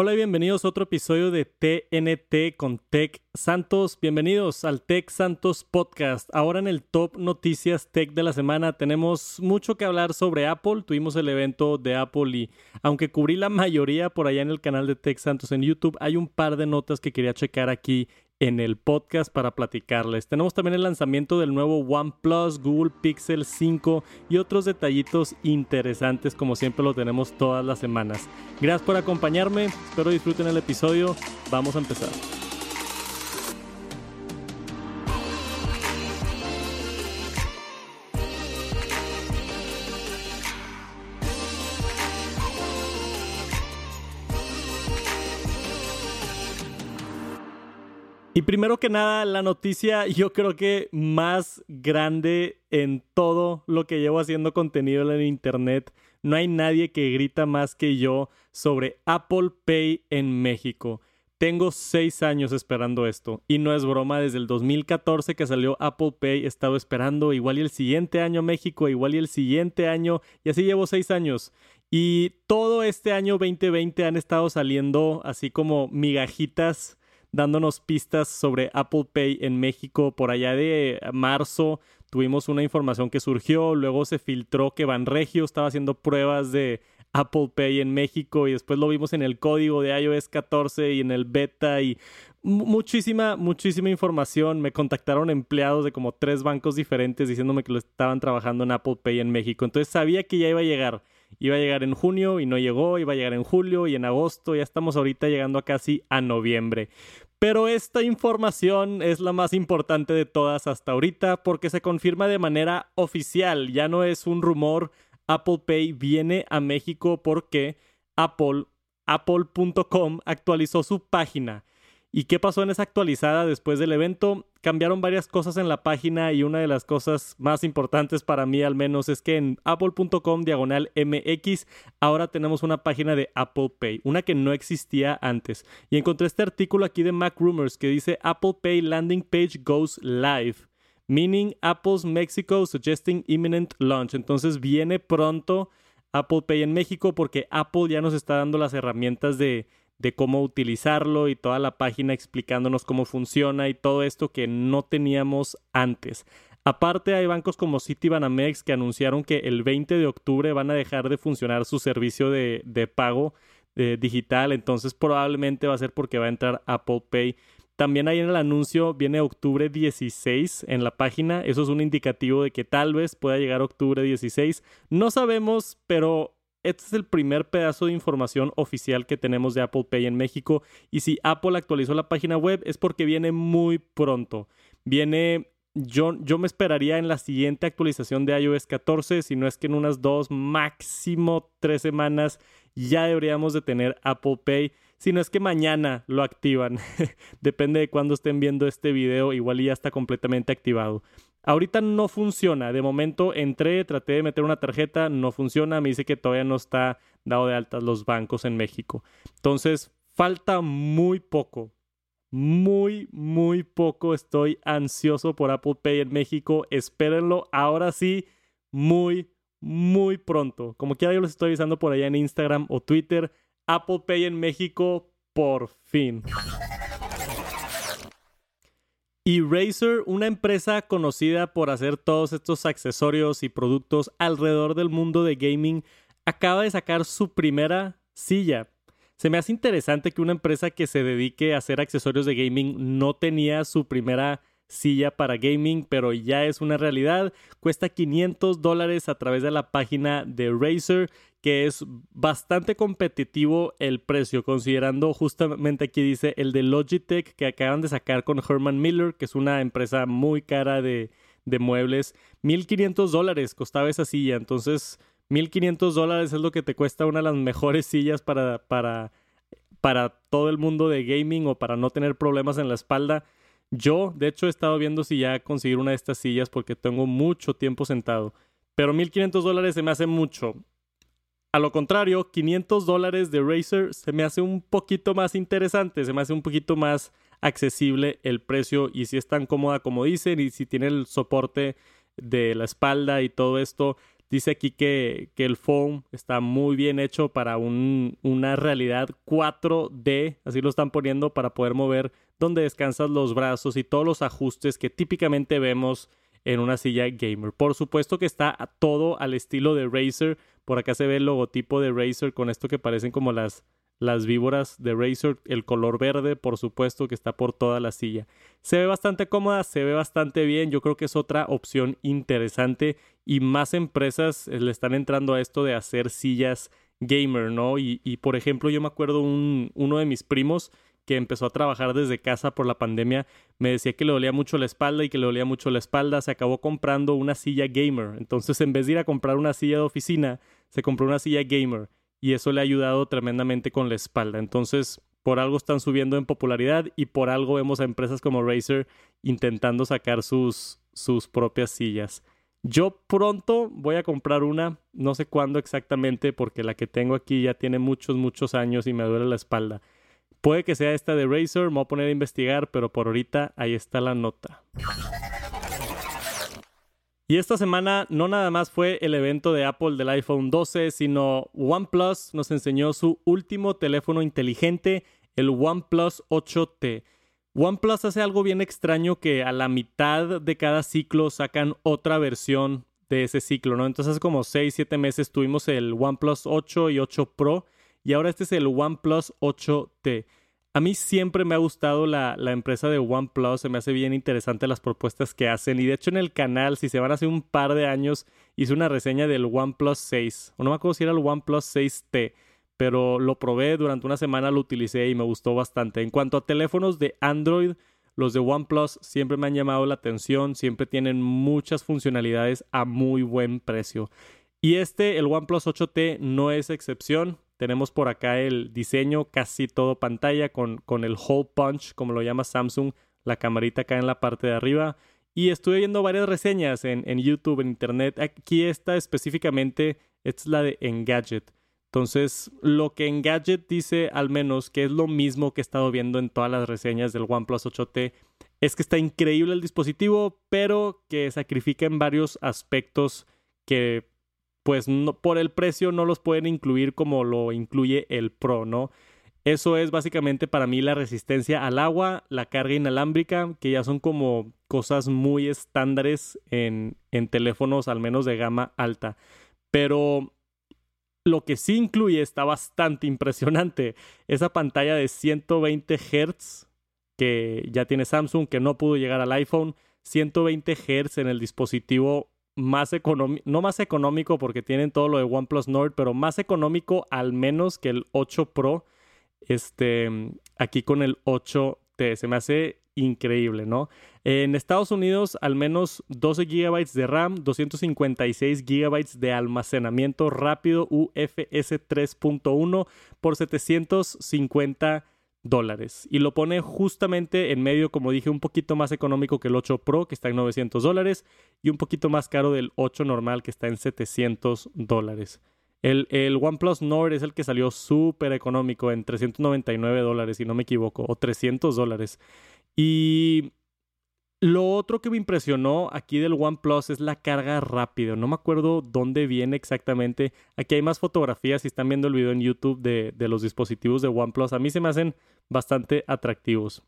Hola y bienvenidos a otro episodio de TNT con Tech Santos. Bienvenidos al Tech Santos Podcast. Ahora en el Top Noticias Tech de la semana tenemos mucho que hablar sobre Apple. Tuvimos el evento de Apple y aunque cubrí la mayoría por allá en el canal de Tech Santos en YouTube, hay un par de notas que quería checar aquí en el podcast para platicarles. Tenemos también el lanzamiento del nuevo OnePlus, Google Pixel 5 y otros detallitos interesantes como siempre lo tenemos todas las semanas. Gracias por acompañarme, espero disfruten el episodio, vamos a empezar. Y primero que nada, la noticia yo creo que más grande en todo lo que llevo haciendo contenido en internet. No hay nadie que grita más que yo sobre Apple Pay en México. Tengo seis años esperando esto y no es broma, desde el 2014 que salió Apple Pay he estado esperando igual y el siguiente año México, igual y el siguiente año y así llevo seis años. Y todo este año 2020 han estado saliendo así como migajitas dándonos pistas sobre Apple Pay en México por allá de marzo. Tuvimos una información que surgió, luego se filtró que Banregio estaba haciendo pruebas de Apple Pay en México y después lo vimos en el código de iOS 14 y en el beta y muchísima, muchísima información. Me contactaron empleados de como tres bancos diferentes diciéndome que lo estaban trabajando en Apple Pay en México. Entonces sabía que ya iba a llegar. Iba a llegar en junio y no llegó, iba a llegar en julio y en agosto, ya estamos ahorita llegando a casi a noviembre. Pero esta información es la más importante de todas hasta ahorita porque se confirma de manera oficial, ya no es un rumor. Apple Pay viene a México porque Apple, apple.com actualizó su página ¿Y qué pasó en esa actualizada después del evento? Cambiaron varias cosas en la página y una de las cosas más importantes para mí al menos es que en apple.com diagonal MX ahora tenemos una página de Apple Pay, una que no existía antes. Y encontré este artículo aquí de Mac Rumors que dice Apple Pay landing page goes live. Meaning Apple's Mexico suggesting imminent launch. Entonces viene pronto Apple Pay en México porque Apple ya nos está dando las herramientas de de cómo utilizarlo y toda la página explicándonos cómo funciona y todo esto que no teníamos antes. Aparte hay bancos como Citibanamex que anunciaron que el 20 de octubre van a dejar de funcionar su servicio de, pago eh, digital, entonces probablemente va a ser porque va a entrar Apple Pay. También ahí en el anuncio viene octubre 16 en la página, eso es un indicativo de que tal vez pueda llegar octubre 16. No sabemos, pero este es el primer pedazo de información oficial que tenemos de Apple Pay en México. Y si Apple actualizó la página web es porque viene muy pronto. Viene, yo, yo me esperaría en la siguiente actualización de iOS 14, si no es que en unas dos, máximo tres semanas, ya deberíamos de tener Apple Pay. Si no es que mañana lo activan. Depende de cuándo estén viendo este video, igual ya está completamente activado. Ahorita no funciona. De momento entré, traté de meter una tarjeta, no funciona. Me dice que todavía no está dado de altas los bancos en México. Entonces, falta muy poco. Muy, muy poco. Estoy ansioso por Apple Pay en México. Espérenlo ahora sí, muy, muy pronto. Como quiera, yo los estoy avisando por allá en Instagram o Twitter. Apple Pay en México, por fin. Y Razer, una empresa conocida por hacer todos estos accesorios y productos alrededor del mundo de gaming, acaba de sacar su primera silla. Se me hace interesante que una empresa que se dedique a hacer accesorios de gaming no tenía su primera silla para gaming, pero ya es una realidad. Cuesta 500 dólares a través de la página de Razer que es bastante competitivo el precio, considerando justamente aquí dice el de Logitech que acaban de sacar con Herman Miller, que es una empresa muy cara de, de muebles. 1500 dólares costaba esa silla, entonces 1500 dólares es lo que te cuesta una de las mejores sillas para, para, para todo el mundo de gaming o para no tener problemas en la espalda. Yo, de hecho, he estado viendo si ya conseguir una de estas sillas porque tengo mucho tiempo sentado. Pero 1500 dólares se me hace mucho. A lo contrario, 500 dólares de Razer se me hace un poquito más interesante, se me hace un poquito más accesible el precio y si es tan cómoda como dicen y si tiene el soporte de la espalda y todo esto, Dice aquí que, que el foam está muy bien hecho para un, una realidad 4D, así lo están poniendo, para poder mover donde descansas los brazos y todos los ajustes que típicamente vemos en una silla gamer. Por supuesto que está todo al estilo de Razer. Por acá se ve el logotipo de Razer con esto que parecen como las, las víboras de Razer, el color verde, por supuesto que está por toda la silla. Se ve bastante cómoda, se ve bastante bien, yo creo que es otra opción interesante y más empresas eh, le están entrando a esto de hacer sillas gamer, ¿no? Y, y por ejemplo, yo me acuerdo un, uno de mis primos que empezó a trabajar desde casa por la pandemia, me decía que le dolía mucho la espalda y que le dolía mucho la espalda, se acabó comprando una silla gamer. Entonces, en vez de ir a comprar una silla de oficina, se compró una silla gamer y eso le ha ayudado tremendamente con la espalda. Entonces, por algo están subiendo en popularidad y por algo vemos a empresas como Razer intentando sacar sus, sus propias sillas. Yo pronto voy a comprar una, no sé cuándo exactamente, porque la que tengo aquí ya tiene muchos, muchos años y me duele la espalda. Puede que sea esta de Razer, me voy a poner a investigar, pero por ahorita ahí está la nota. Y esta semana no nada más fue el evento de Apple del iPhone 12, sino OnePlus nos enseñó su último teléfono inteligente, el OnePlus 8T. OnePlus hace algo bien extraño que a la mitad de cada ciclo sacan otra versión de ese ciclo, ¿no? Entonces hace como 6, 7 meses tuvimos el OnePlus 8 y 8 Pro y ahora este es el OnePlus 8T. A mí siempre me ha gustado la, la, empresa de OnePlus, se me hace bien interesante las propuestas que hacen. Y de hecho en el canal, si se van hace un par de años, hice una reseña del OnePlus 6. O no me acuerdo si era el OnePlus 6T, pero lo probé durante una semana, lo utilicé y me gustó bastante. En cuanto a teléfonos de Android, los de OnePlus siempre me han llamado la atención, siempre tienen muchas funcionalidades a muy buen precio. Y este, el OnePlus 8T, no es excepción. Tenemos por acá el diseño casi todo pantalla con, con el hole punch, como lo llama Samsung, la camarita acá en la parte de arriba. Y estuve viendo varias reseñas en, en YouTube, en Internet. Aquí esta específicamente es la de Engadget. Entonces, lo que Engadget dice al menos, que es lo mismo que he estado viendo en todas las reseñas del OnePlus 8T, es que está increíble el dispositivo, pero que sacrifica en varios aspectos que pues por el precio no los pueden incluir como lo incluye el Pro, ¿no? Eso es básicamente para mí la resistencia al agua, la carga inalámbrica, que ya son como cosas muy estándares en, en teléfonos, al menos de gama alta. Pero lo que sí incluye está bastante impresionante. Esa pantalla de 120 Hz que ya tiene Samsung, que no pudo llegar al iPhone. 120 Hz en el dispositivo más económico, no más económico porque tienen todo lo de OnePlus Nord, pero más económico al menos que el 8 Pro. Este, aquí con el 8T. Se me hace increíble, ¿no? En Estados Unidos, al menos 12 GB de RAM, 256 GB de almacenamiento rápido UFS 3.1 por 750 dólares. Y lo pone justamente en medio, como dije, un poquito más económico que el 8 Pro, que está en 900 dólares, y un poquito más caro del 8 normal, que está en 700 dólares. El, el, OnePlus Nord es el que salió súper económico en 399 dólares, si no me equivoco, o 300 dólares. Y lo otro que me impresionó aquí del OnePlus es la carga rápida. No me acuerdo dónde viene exactamente. Aquí hay más fotografías. Si están viendo el video en YouTube de, los dispositivos de OnePlus, a mí se me hacen bastante atractivos.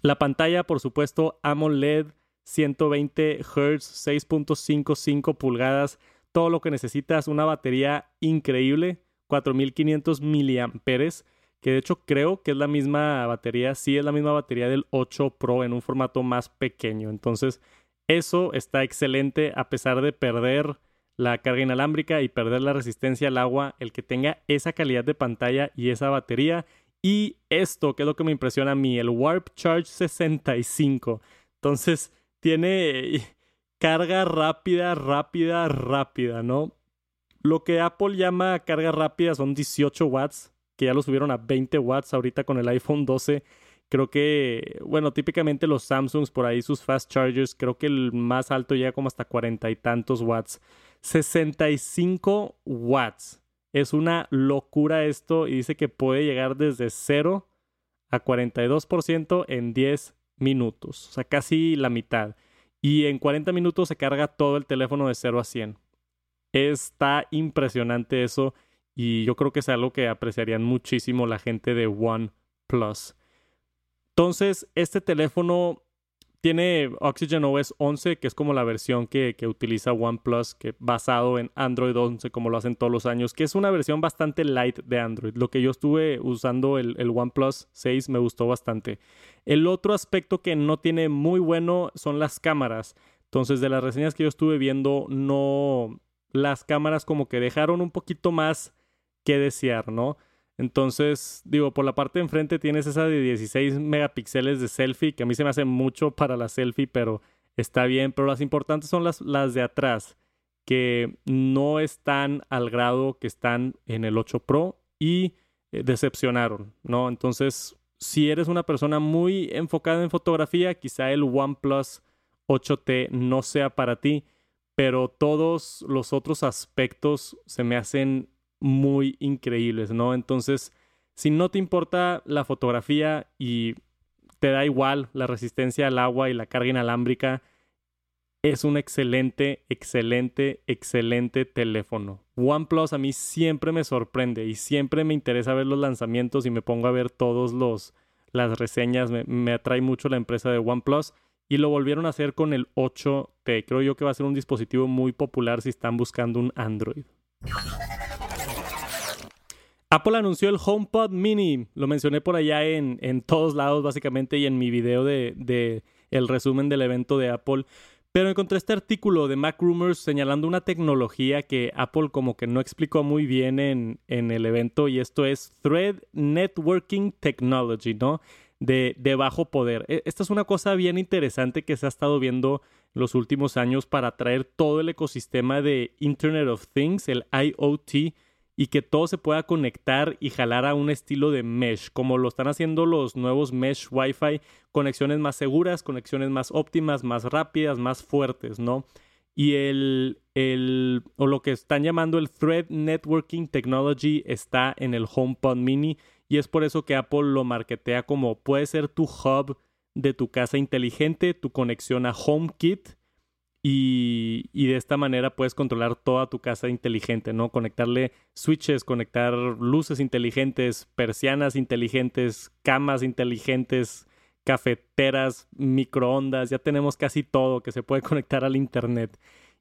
La pantalla, por supuesto, AMOLED 120 Hz, 6.55 pulgadas. Todo lo que necesitas. Una batería increíble, 4500 miliamperes que de hecho creo que es la misma batería, sí es la misma batería del 8 Pro en un formato más pequeño. Entonces, eso está excelente a pesar de perder la carga inalámbrica y perder la resistencia al agua, el que tenga esa calidad de pantalla y esa batería. Y esto, que es lo que me impresiona a mí, el Warp Charge 65. Entonces, tiene carga rápida, rápida, rápida, ¿no? Lo que Apple llama carga rápida son 18 watts que ya lo subieron a 20 watts ahorita con el iPhone 12. Creo que, bueno, típicamente los Samsungs por ahí, sus fast chargers, creo que el más alto llega como hasta cuarenta y tantos watts. 65 watts. Es una locura esto y dice que puede llegar desde 0 a 42% en 10 minutos. O sea, casi la mitad. Y en 40 minutos se carga todo el teléfono de 0 a 100. Está impresionante eso y yo creo que es algo que apreciarían muchísimo la gente de OnePlus. Entonces, este teléfono tiene Oxygen OS 11, que es como la versión que, utiliza OnePlus, que basado en Android 11, como lo hacen todos los años, que es una versión bastante light de Android. Lo que yo estuve usando el, el OnePlus 6 me gustó bastante. El otro aspecto que no tiene muy bueno son las cámaras. Entonces, de las reseñas que yo estuve viendo, no. Las cámaras como que dejaron un poquito más que desear, ¿no? Entonces, digo, por la parte de enfrente tienes esa de 16 megapíxeles de selfie, que a mí se me hace mucho para la selfie, pero está bien. Pero las importantes son las, las de atrás, que no están al grado que están en el 8 Pro y eh, decepcionaron, ¿no? Entonces, si eres una persona muy enfocada en fotografía, quizá el OnePlus 8T no sea para ti, pero todos los otros aspectos se me hacen muy increíbles, ¿no? Entonces, si no te importa la fotografía y te da igual la resistencia al agua y la carga inalámbrica, es un excelente, excelente, excelente teléfono. OnePlus a mí siempre me sorprende y siempre me interesa ver los lanzamientos y me pongo a ver todos los las reseñas. Me, me atrae mucho la empresa de OnePlus y lo volvieron a hacer con el 8T. Creo yo que va a ser un dispositivo muy popular si están buscando un Android. Apple anunció el HomePod Mini. Lo mencioné por allá en, en todos lados, básicamente, y en mi video de, de, el resumen del evento de Apple. Pero encontré este artículo de Mac Rumors señalando una tecnología que Apple como que no explicó muy bien en, en el evento, y esto es Thread Networking Technology, ¿no? De, de, bajo poder. E, esta es una cosa bien interesante que se ha estado viendo los últimos años para traer todo el ecosistema de Internet of Things, el IoT, y que todo se pueda conectar y jalar a un estilo de mesh, como lo están haciendo los nuevos mesh Wi-Fi, conexiones más seguras, conexiones más óptimas, más rápidas, más fuertes, ¿no? Y el, el, o lo que están llamando el Thread Networking Technology está en el HomePod Mini y es por eso que Apple lo marketea como puede ser tu hub de tu casa inteligente, tu conexión a HomeKit y, de esta manera puedes controlar toda tu casa inteligente, ¿no? Conectarle switches, conectar luces inteligentes, persianas inteligentes, camas inteligentes, cafeteras, microondas, ya tenemos casi todo que se puede conectar al Internet.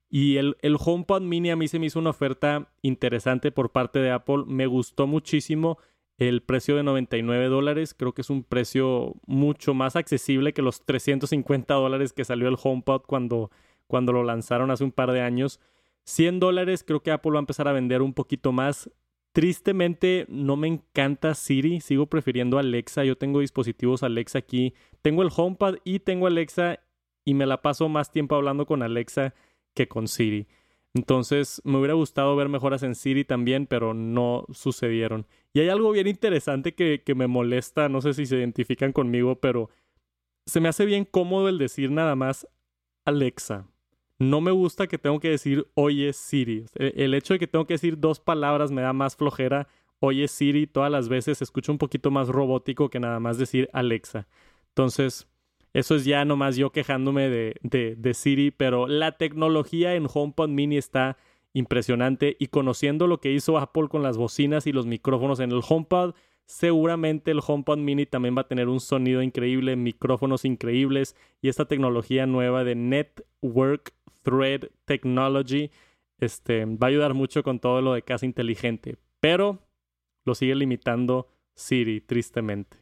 Y el, el HomePod mini a mí se me hizo una oferta interesante por parte de Apple, me gustó muchísimo el precio de 99 dólares, creo que es un precio mucho más accesible que los 350 dólares que salió el HomePod cuando cuando lo lanzaron hace un par de años. 100 dólares, creo que Apple va a empezar a vender un poquito más. Tristemente no me encanta Siri, sigo prefiriendo Alexa. Yo tengo dispositivos Alexa aquí. Tengo el HomePad y tengo Alexa y me la paso más tiempo hablando con Alexa que con Siri. Entonces me hubiera gustado ver mejoras en Siri también, pero no sucedieron. Y hay algo bien interesante que, que me molesta, no sé si se identifican conmigo, pero se me hace bien cómodo el decir nada más Alexa no me gusta que tengo que decir oye Siri. El hecho de que tengo que decir dos palabras me da más flojera. Oye Siri todas las veces escucho un poquito más robótico que nada más decir Alexa. Entonces, eso es ya nomás yo quejándome de, de, de Siri, pero la tecnología en HomePod Mini está impresionante y conociendo lo que hizo Apple con las bocinas y los micrófonos en el HomePod, seguramente el HomePod Mini también va a tener un sonido increíble, micrófonos increíbles y esta tecnología nueva de Network Thread Technology este, va a ayudar mucho con todo lo de casa inteligente, pero lo sigue limitando Siri, tristemente.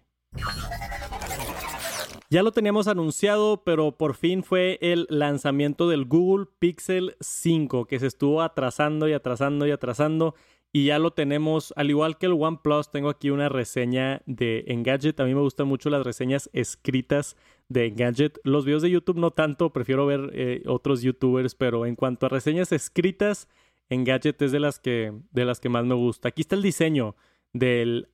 Ya lo teníamos anunciado, pero por fin fue el lanzamiento del Google Pixel 5, que se estuvo atrasando y atrasando y atrasando. Y ya lo tenemos, al igual que el OnePlus, tengo aquí una reseña de Engadget. A mí me gustan mucho las reseñas escritas de Engadget. Los videos de YouTube no tanto, prefiero ver eh, otros YouTubers, pero en cuanto a reseñas escritas, Engadget es de las, que, de las que más me gusta. Aquí está el diseño del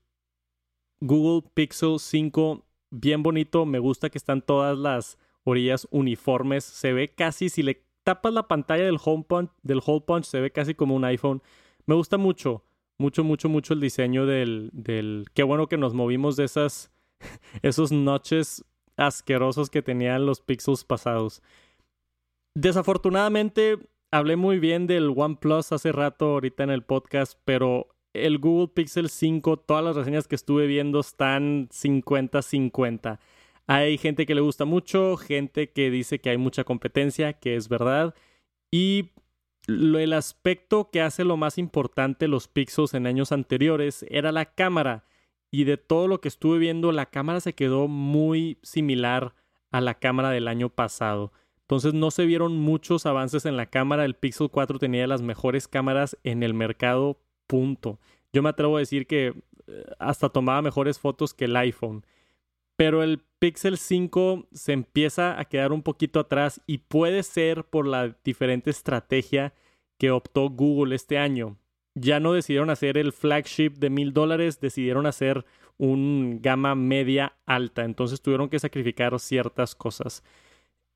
Google Pixel 5, bien bonito. Me gusta que están todas las orillas uniformes. Se ve casi, si le tapas la pantalla del Home Punch, del Hole Punch, se ve casi como un iPhone. Me gusta mucho, mucho, mucho, mucho el diseño del, del... Qué bueno que nos movimos de esas, esos noches asquerosos que tenían los pixels pasados. Desafortunadamente, hablé muy bien del OnePlus hace rato ahorita en el podcast, pero el Google Pixel 5, todas las reseñas que estuve viendo están 50-50. Hay gente que le gusta mucho, gente que dice que hay mucha competencia, que es verdad. Y el aspecto que hace lo más importante los Pixels en años anteriores era la cámara. Y de todo lo que estuve viendo, la cámara se quedó muy similar a la cámara del año pasado. Entonces no se vieron muchos avances en la cámara. El Pixel 4 tenía las mejores cámaras en el mercado, punto. Yo me atrevo a decir que eh, hasta tomaba mejores fotos que el iPhone. Pero el Pixel 5 se empieza a quedar un poquito atrás y puede ser por la diferente estrategia que optó Google este año. Ya no decidieron hacer el flagship de mil dólares, decidieron hacer un gama media alta. Entonces tuvieron que sacrificar ciertas cosas.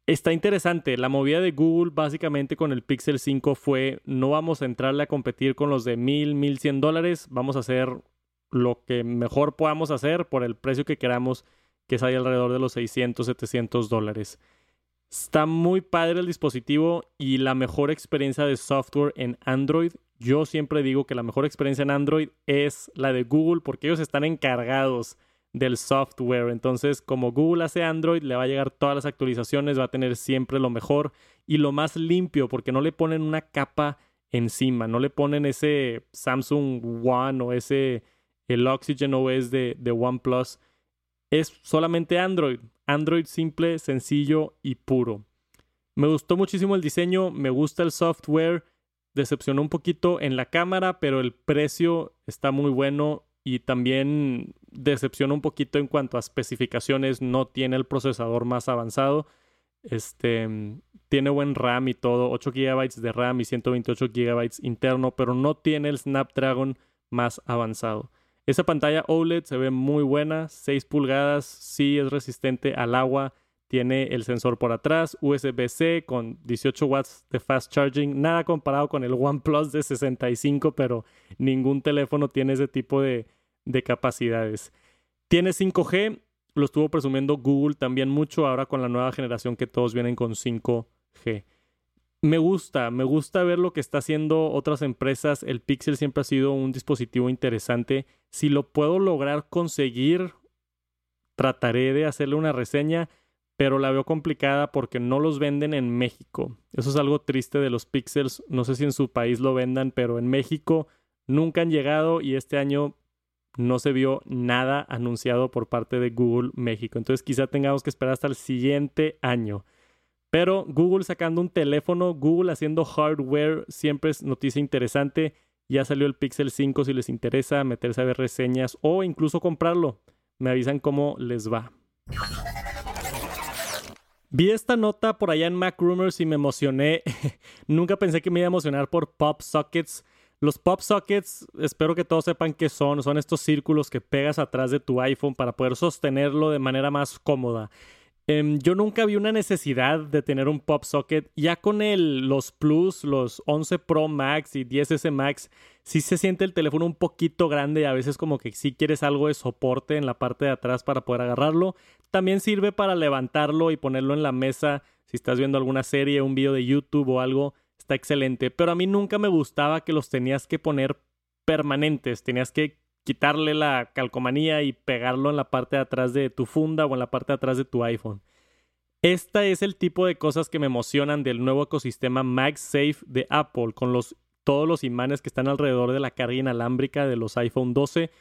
Está interesante, la movida de Google básicamente con el Pixel 5 fue no vamos a entrarle a competir con los de mil, mil cien dólares, vamos a hacer lo que mejor podamos hacer por el precio que queramos, que es ahí alrededor de los 600, 700 dólares. Está muy padre el dispositivo y la mejor experiencia de software en Android. Yo siempre digo que la mejor experiencia en Android es la de Google porque ellos están encargados del software. Entonces, como Google hace Android, le va a llegar todas las actualizaciones, va a tener siempre lo mejor y lo más limpio, porque no le ponen una capa encima, no le ponen ese Samsung One o ese el Oxygen OS de, de OnePlus. Es solamente Android. Android simple, sencillo y puro. Me gustó muchísimo el diseño, me gusta el software, decepcionó un poquito en la cámara, pero el precio está muy bueno y también decepciona un poquito en cuanto a especificaciones, no tiene el procesador más avanzado. Este tiene buen RAM y todo, 8 GB de RAM y 128 GB interno, pero no tiene el Snapdragon más avanzado. Esa pantalla OLED se ve muy buena, 6 pulgadas, sí es resistente al agua, tiene el sensor por atrás, USB-C con 18 watts de fast charging, nada comparado con el OnePlus de 65, pero ningún teléfono tiene ese tipo de, de capacidades. Tiene 5G, lo estuvo presumiendo Google también mucho ahora con la nueva generación que todos vienen con 5G. Me gusta, me gusta ver lo que está haciendo otras empresas. El Pixel siempre ha sido un dispositivo interesante. Si lo puedo lograr conseguir, trataré de hacerle una reseña, pero la veo complicada porque no los venden en México. Eso es algo triste de los Pixels. No sé si en su país lo vendan, pero en México nunca han llegado y este año no se vio nada anunciado por parte de Google México. Entonces quizá tengamos que esperar hasta el siguiente año. Pero Google sacando un teléfono, Google haciendo hardware, siempre es noticia interesante. Ya salió el Pixel 5 si les interesa meterse a ver reseñas o incluso comprarlo. Me avisan cómo les va. Vi esta nota por allá en Mac Rumors y me emocioné. Nunca pensé que me iba a emocionar por Pop Sockets. Los pop sockets, espero que todos sepan qué son. Son estos círculos que pegas atrás de tu iPhone para poder sostenerlo de manera más cómoda. Em, yo nunca vi una necesidad de tener un pop socket. Ya con el, los Plus, los 11 Pro Max y 10S Max, sí se siente el teléfono un poquito grande y a veces como que sí quieres algo de soporte en la parte de atrás para poder agarrarlo. También sirve para levantarlo y ponerlo en la mesa si estás viendo alguna serie, un video de YouTube o algo está excelente, pero a mí nunca me gustaba que los tenías que poner permanentes, tenías que quitarle la calcomanía y pegarlo en la parte de atrás de tu funda o en la parte de atrás de tu iPhone. Esta es el tipo de cosas que me emocionan del nuevo ecosistema MagSafe de Apple, con los, todos los imanes que están alrededor de la carga inalámbrica de los iPhone 12.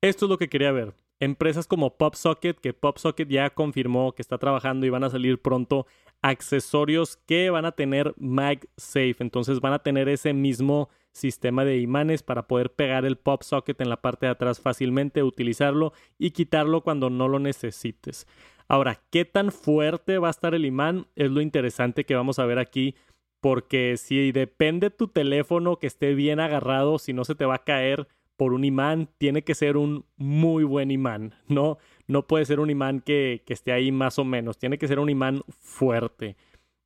Esto es lo que quería ver. Empresas como PopSocket, que PopSocket ya confirmó que está trabajando y van a salir pronto accesorios que van a tener MagSafe. Entonces van a tener ese mismo sistema de imanes para poder pegar el pop socket en la parte de atrás fácilmente, utilizarlo y quitarlo cuando no lo necesites. Ahora, ¿qué tan fuerte va a estar el imán? Es lo interesante que vamos a ver aquí, porque si depende tu teléfono que esté bien agarrado, si no se te va a caer por un imán, tiene que ser un muy buen imán, ¿no? no puede ser un imán que, esté ahí más o menos, tiene que ser un imán fuerte.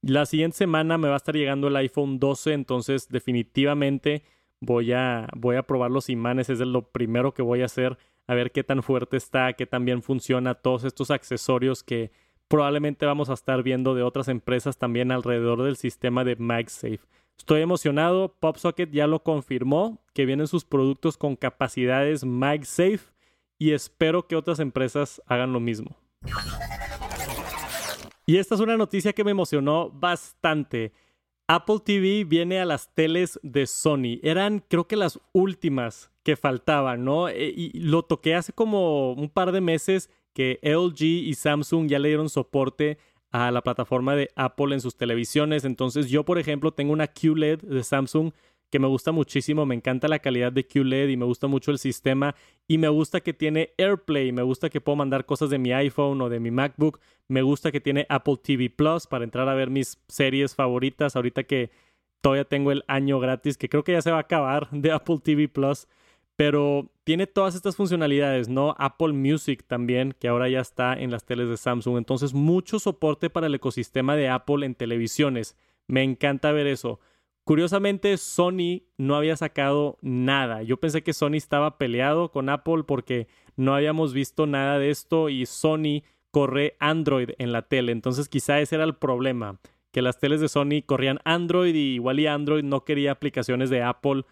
La siguiente semana me va a estar llegando el iPhone 12, entonces definitivamente voy a, voy a probar los imanes, es lo primero que voy a hacer, a ver qué tan fuerte está, qué tan bien funciona, todos estos accesorios que probablemente vamos a estar viendo de otras empresas también alrededor del sistema de MagSafe. Estoy emocionado, PopSocket ya lo confirmó, que vienen sus productos con capacidades MagSafe y espero que otras empresas hagan lo mismo. Y esta es una noticia que me emocionó bastante. Apple TV viene a las teles de Sony. Eran creo que las últimas que faltaban, ¿no? E, y lo toqué hace como un par de meses que LG y Samsung ya le dieron soporte a la plataforma de Apple en sus televisiones. Entonces yo, por ejemplo, tengo una QLED de Samsung que me gusta muchísimo, me encanta la calidad de QLED y me gusta mucho el sistema y me gusta que tiene AirPlay, me gusta que puedo mandar cosas de mi iPhone o de mi MacBook, me gusta que tiene Apple TV Plus para entrar a ver mis series favoritas ahorita que todavía tengo el año gratis, que creo que ya se va a acabar de Apple TV Plus, pero tiene todas estas funcionalidades, ¿no? Apple Music también, que ahora ya está en las teles de Samsung, entonces mucho soporte para el ecosistema de Apple en televisiones. Me encanta ver eso. Curiosamente, Sony no había sacado nada. Yo pensé que Sony estaba peleado con Apple porque no habíamos visto nada de esto y Sony corre Android en la tele. Entonces quizá ese era el problema, que las teles de Sony corrían Android y igual y Android no quería aplicaciones de Apple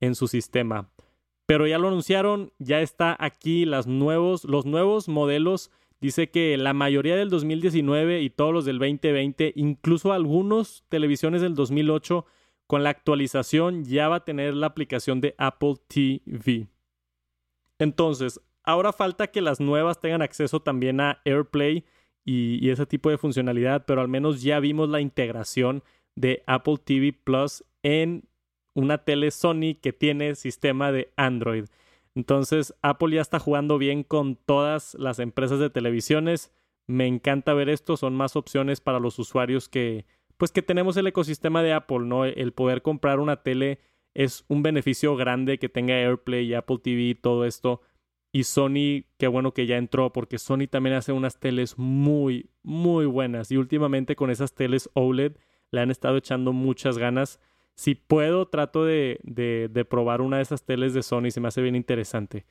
en su sistema. Pero ya lo anunciaron, ya está aquí los nuevos modelos. Dice que la mayoría del 2019 y todos los del 2020, incluso algunos televisiones del 2008, con la actualización ya va a tener la aplicación de Apple TV. Entonces, ahora falta que las nuevas tengan acceso también a AirPlay y, ese tipo de funcionalidad, pero al menos ya vimos la integración de Apple TV Plus en una tele Sony que tiene sistema de Android. Entonces, Apple ya está jugando bien con todas las empresas de televisiones. Me encanta ver esto, son más opciones para los usuarios que, pues que tenemos el ecosistema de Apple, ¿no? El poder comprar una tele es un beneficio grande que tenga AirPlay y Apple TV y todo esto. Y Sony, qué bueno que ya entró, porque Sony también hace unas teles muy, muy buenas. Y últimamente con esas teles OLED le han estado echando muchas ganas. Si puedo, trato de, de, de probar una de esas teles de Sony, se me hace bien interesante.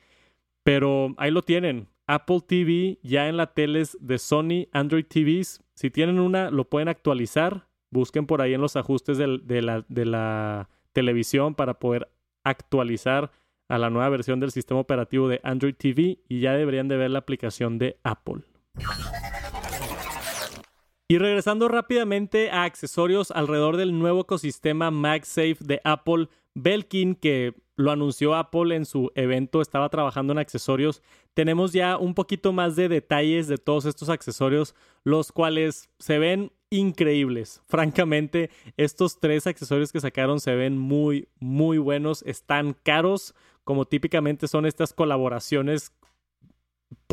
Pero ahí lo tienen. Apple TV ya en las teles de Sony, Android TVs. Si tienen una, lo pueden actualizar busquen por ahí en los ajustes de, la, de la televisión para poder actualizar a la nueva versión del sistema operativo de Android TV y ya deberían de ver la aplicación de Apple. Y regresando rápidamente a accesorios alrededor del nuevo ecosistema MagSafe de Apple, Belkin, que lo anunció Apple en su evento, estaba trabajando en accesorios. Tenemos ya un poquito más de detalles de todos estos accesorios, los cuales se ven increíbles. Francamente, estos tres accesorios que sacaron se ven muy, muy buenos. Están caros, como típicamente son estas colaboraciones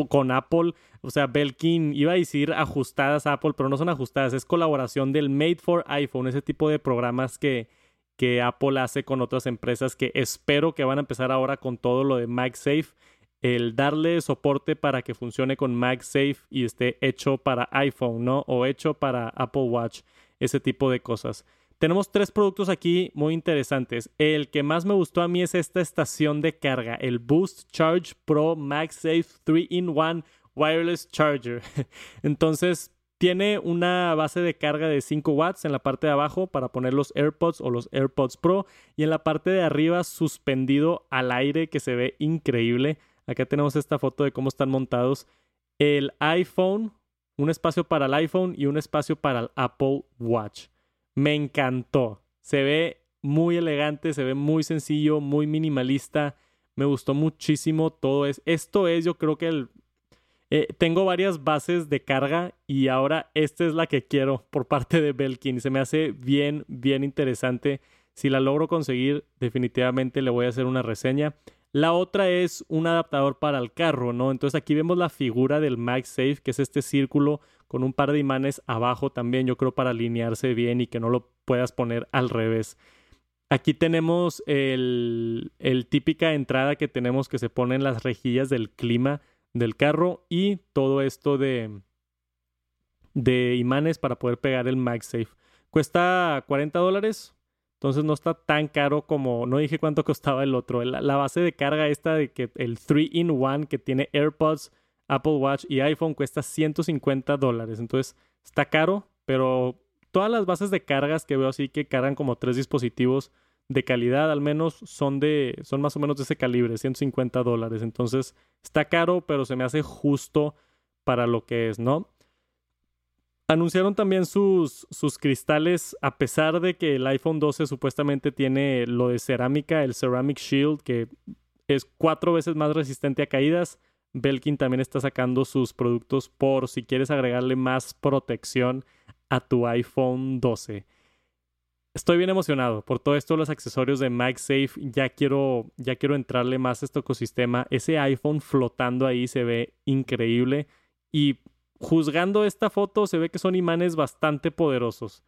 con Apple. O sea, Belkin iba a decir ajustadas a Apple, pero no son ajustadas. Es colaboración del Made for iPhone, ese tipo de programas que, que Apple hace con otras empresas que espero que van a empezar ahora con todo lo de MagSafe el darle soporte para que funcione con MagSafe y esté hecho para iPhone, ¿no? O hecho para Apple Watch, ese tipo de cosas. Tenemos tres productos aquí muy interesantes. El que más me gustó a mí es esta estación de carga, el Boost Charge Pro MagSafe 3-in-1 Wireless Charger. Entonces, tiene una base de carga de 5 watts en la parte de abajo para poner los AirPods o los AirPods Pro y en la parte de arriba suspendido al aire que se ve increíble. Acá tenemos esta foto de cómo están montados el iPhone, un espacio para el iPhone y un espacio para el Apple Watch. Me encantó. Se ve muy elegante, se ve muy sencillo, muy minimalista. Me gustó muchísimo todo es. Esto es, yo creo que el. Eh, tengo varias bases de carga y ahora esta es la que quiero por parte de Belkin. Se me hace bien, bien interesante. Si la logro conseguir, definitivamente le voy a hacer una reseña. La otra es un adaptador para el carro, ¿no? Entonces aquí vemos la figura del MagSafe, que es este círculo con un par de imanes abajo también, yo creo para alinearse bien y que no lo puedas poner al revés. Aquí tenemos el, típica entrada que tenemos que se pone en las rejillas del clima del carro y todo esto de, de imanes para poder pegar el MagSafe. Cuesta 40 dólares, entonces no está tan caro como, no dije cuánto costaba el otro. La, base de carga esta de que el 3-in-1 que tiene AirPods, Apple Watch y iPhone cuesta 150 dólares. Entonces está caro, pero todas las bases de cargas que veo así que cargan como tres dispositivos de calidad al menos son de son más o menos de ese calibre 150 dólares entonces está caro pero se me hace justo para lo que es no anunciaron también sus, sus cristales a pesar de que el iPhone 12 supuestamente tiene lo de cerámica el ceramic shield que es cuatro veces más resistente a caídas Belkin también está sacando sus productos por si quieres agregarle más protección a tu iPhone 12. Estoy bien emocionado por todo esto, los accesorios de MagSafe. Ya quiero, ya quiero entrarle más a este ecosistema. Ese iPhone flotando ahí se ve increíble. Y juzgando esta foto, se ve que son imanes bastante poderosos.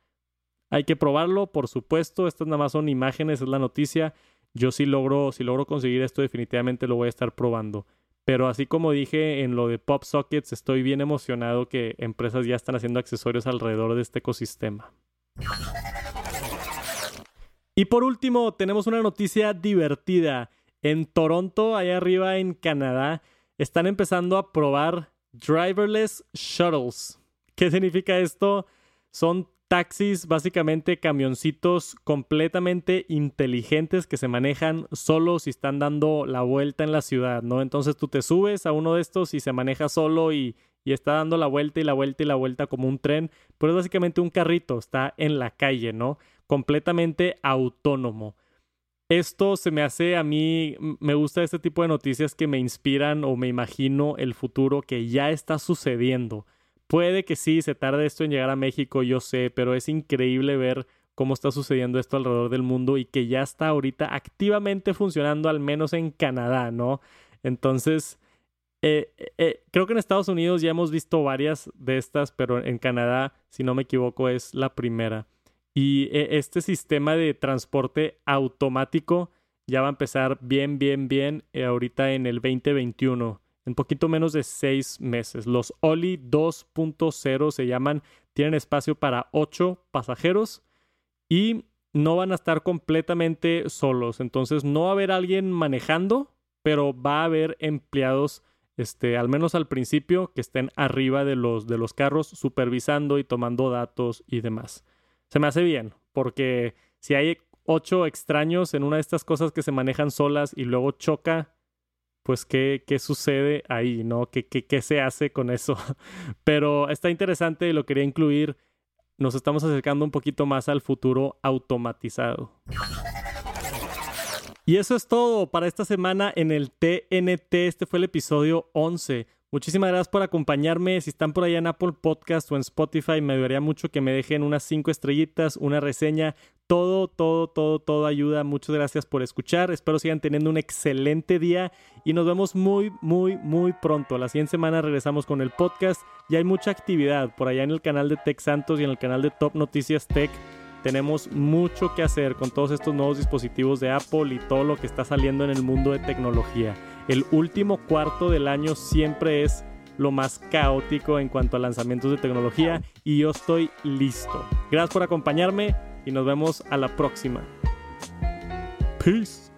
Hay que probarlo, por supuesto. Estas nada más son imágenes, es la noticia. Yo si logro, si logro conseguir esto, definitivamente lo voy a estar probando. Pero así como dije en lo de Pop Sockets, estoy bien emocionado que empresas ya están haciendo accesorios alrededor de este ecosistema. Y por último, tenemos una noticia divertida. En Toronto, allá arriba en Canadá, están empezando a probar driverless shuttles. ¿Qué significa esto? Son taxis, básicamente camioncitos completamente inteligentes que se manejan solos y están dando la vuelta en la ciudad, ¿no? Entonces tú te subes a uno de estos y se maneja solo y, y está dando la vuelta y la vuelta y la vuelta como un tren, pero es básicamente un carrito, está en la calle, ¿no? Completamente autónomo. Esto se me hace a mí, me gusta este tipo de noticias que me inspiran o me imagino el futuro que ya está sucediendo. Puede que sí, se tarde esto en llegar a México, yo sé, pero es increíble ver cómo está sucediendo esto alrededor del mundo y que ya está ahorita activamente funcionando, al menos en Canadá, ¿no? Entonces, eh, eh, creo que en Estados Unidos ya hemos visto varias de estas, pero en Canadá, si no me equivoco, es la primera. Y eh, este sistema de transporte automático ya va a empezar bien, bien, bien ahorita en el 2021 en poquito menos de seis meses. Los Oli 2.0 se llaman, tienen espacio para ocho pasajeros y no van a estar completamente solos. Entonces no va a haber alguien manejando, pero va a haber empleados, este, al menos al principio, que estén arriba de los, de los carros supervisando y tomando datos y demás. Se me hace bien, porque si hay ocho extraños en una de estas cosas que se manejan solas y luego choca, pues qué, qué sucede ahí, ¿no? ¿Qué, ¿Qué, qué, se hace con eso? Pero está interesante y lo quería incluir. Nos estamos acercando un poquito más al futuro automatizado. Y eso es todo para esta semana en el TNT. Este fue el episodio 11. Muchísimas gracias por acompañarme. Si están por allá en Apple Podcast o en Spotify, me ayudaría mucho que me dejen unas cinco estrellitas, una reseña. Todo, todo, todo, todo ayuda. Muchas gracias por escuchar. Espero sigan teniendo un excelente día y nos vemos muy, muy, muy pronto. La siguiente semana regresamos con el podcast. Ya hay mucha actividad por allá en el canal de Tech Santos y en el canal de Top Noticias Tech. Tenemos mucho que hacer con todos estos nuevos dispositivos de Apple y todo lo que está saliendo en el mundo de tecnología el último cuarto del año siempre es lo más caótico en cuanto a lanzamientos de tecnología y yo estoy listo. Gracias por acompañarme y nos vemos a la próxima. Peace.